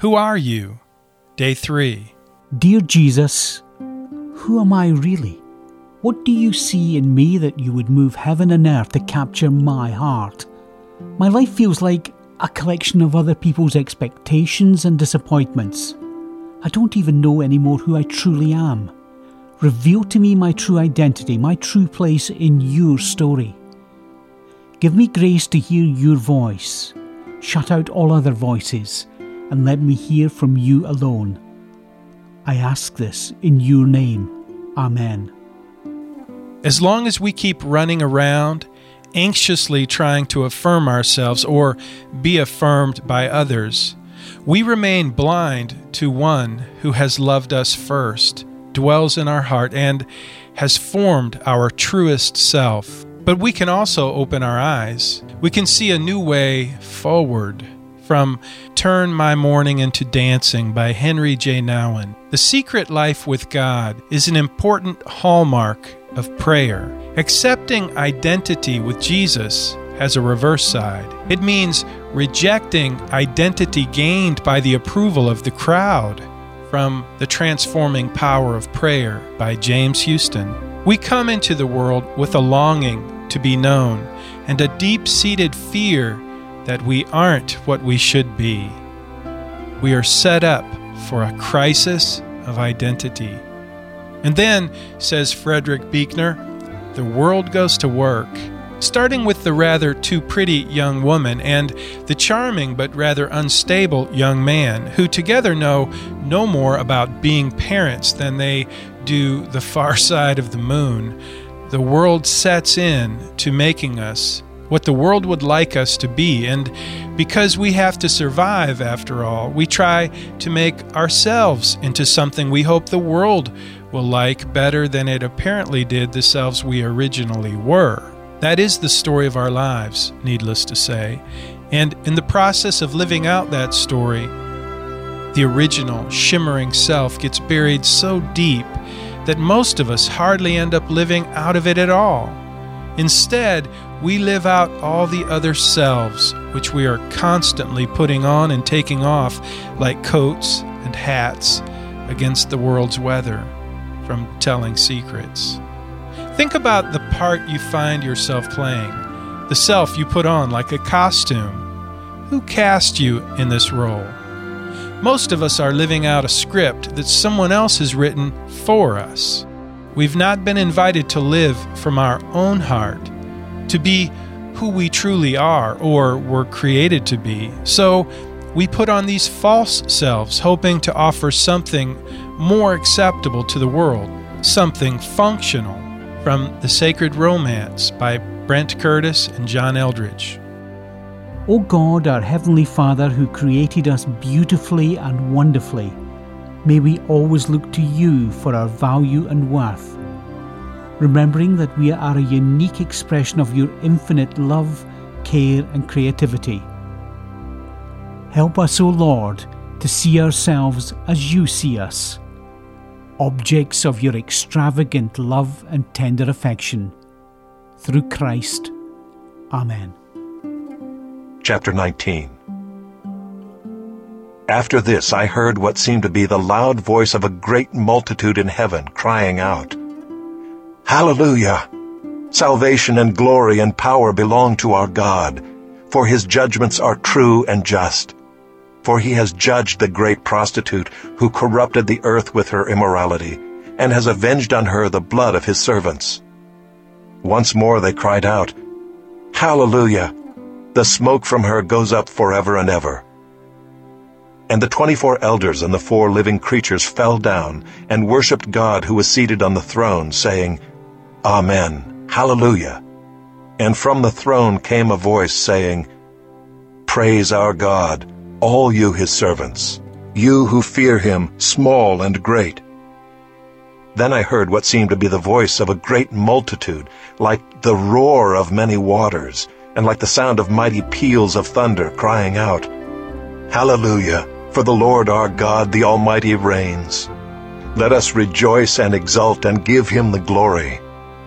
Who are you? Day 3. Dear Jesus, who am I really? What do you see in me that you would move heaven and earth to capture my heart? My life feels like a collection of other people's expectations and disappointments. I don't even know anymore who I truly am. Reveal to me my true identity, my true place in your story. Give me grace to hear your voice. Shut out all other voices and let me hear from you alone. I ask this in your name. Amen. As long as we keep running around, anxiously trying to affirm ourselves or be affirmed by others, we remain blind to one who has loved us first, dwells in our heart, and has formed our truest self. But we can also open our eyes. We can see a new way forward. From Turn My Mourning into Dancing by Henry J. Nouwen. The secret life with God is an important hallmark of prayer. Accepting identity with Jesus has a reverse side. It means rejecting identity gained by the approval of the crowd. From The Transforming Power of Prayer by James Houston. We come into the world with a longing to be known, and a deep seated fear that we aren't what we should be. We are set up for a crisis of identity. And then, says Frederick Buechner, the world goes to work, starting with the rather too pretty young woman and the charming but rather unstable young man, who together know no more about being parents than they do the far side of the moon the world sets in to making us what the world would like us to be. And because we have to survive, after all, we try to make ourselves into something we hope the world will like better than it apparently did the selves we originally were. That is the story of our lives, needless to say. And in the process of living out that story, the original, shimmering self gets buried so deep that most of us hardly end up living out of it at all. Instead, we live out all the other selves, which we are constantly putting on and taking off like coats and hats against the world's weather from telling secrets. Think about the part you find yourself playing, the self you put on like a costume. Who cast you in this role? Most of us are living out a script that someone else has written for us. We've not been invited to live from our own heart, to be who we truly are or were created to be. So we put on these false selves, hoping to offer something more acceptable to the world, something functional. From The Sacred Romance by Brent Curtis and John Eldredge. O God, our Heavenly Father, who created us beautifully and wonderfully, may we always look to you for our value and worth, remembering that we are a unique expression of your infinite love, care, and creativity. Help us, O Lord, to see ourselves as you see us, objects of your extravagant love and tender affection. Through Christ. Amen chapter 19. After this I heard what seemed to be the loud voice of a great multitude in heaven crying out, Hallelujah! Salvation and glory and power belong to our God, for his judgments are true and just. For he has judged the great prostitute who corrupted the earth with her immorality, and has avenged on her the blood of his servants. Once more they cried out, Hallelujah! The smoke from her goes up forever and ever. And the twenty-four elders and the four living creatures fell down and worshipped God who was seated on the throne, saying, Amen, Hallelujah. And from the throne came a voice saying, Praise our God, all you his servants, you who fear him, small and great. Then I heard what seemed to be the voice of a great multitude, like the roar of many waters, and like the sound of mighty peals of thunder, crying out, Hallelujah, for the Lord our God, the Almighty, reigns. Let us rejoice and exult and give him the glory,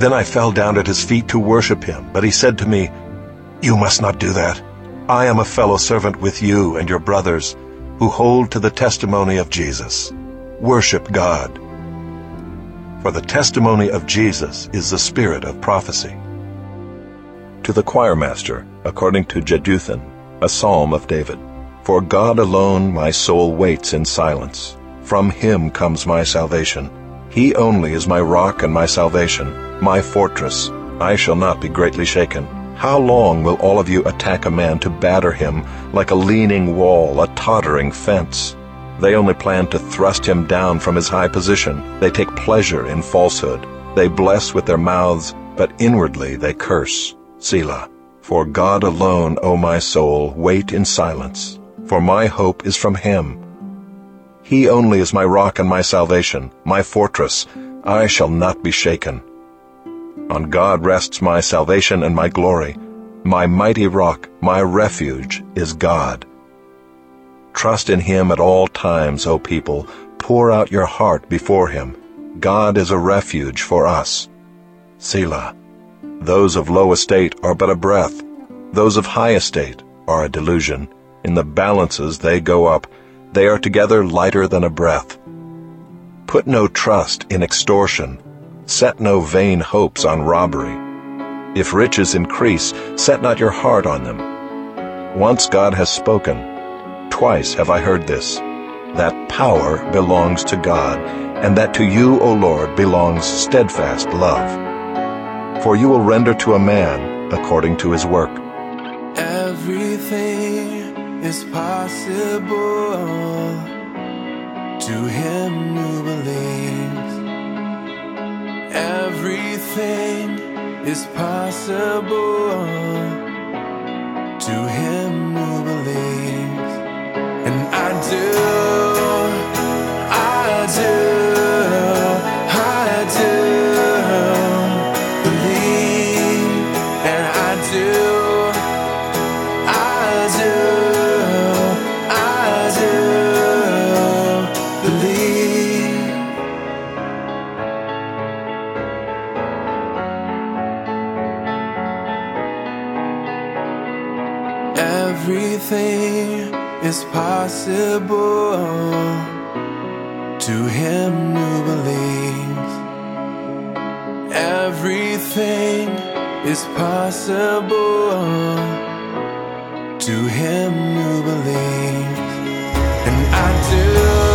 Then I fell down at his feet to worship him, but he said to me, You must not do that. I am a fellow servant with you and your brothers, who hold to the testimony of Jesus. Worship God. For the testimony of Jesus is the spirit of prophecy. To the choirmaster, according to Jeduthun, a psalm of David. For God alone my soul waits in silence. From him comes my salvation. He only is my rock and my salvation, my fortress. I shall not be greatly shaken. How long will all of you attack a man to batter him like a leaning wall, a tottering fence? They only plan to thrust him down from his high position. They take pleasure in falsehood. They bless with their mouths, but inwardly they curse. Selah. For God alone, O my soul, wait in silence, for my hope is from him. He only is my rock and my salvation, my fortress. I shall not be shaken. On God rests my salvation and my glory. My mighty rock, my refuge, is God. Trust in him at all times, O people. Pour out your heart before him. God is a refuge for us. Selah. Those of low estate are but a breath. Those of high estate are a delusion. In the balances they go up. They are together lighter than a breath. Put no trust in extortion. Set no vain hopes on robbery. If riches increase, set not your heart on them. Once God has spoken, Twice have I heard this, that power belongs to God, and that to you, O Lord, belongs steadfast love. For you will render to a man according to his work. Everything is possible to him who believes. Everything is possible to him who believes. And I do, Everything is possible to him who believes. Everything is possible to him who believes. And I do.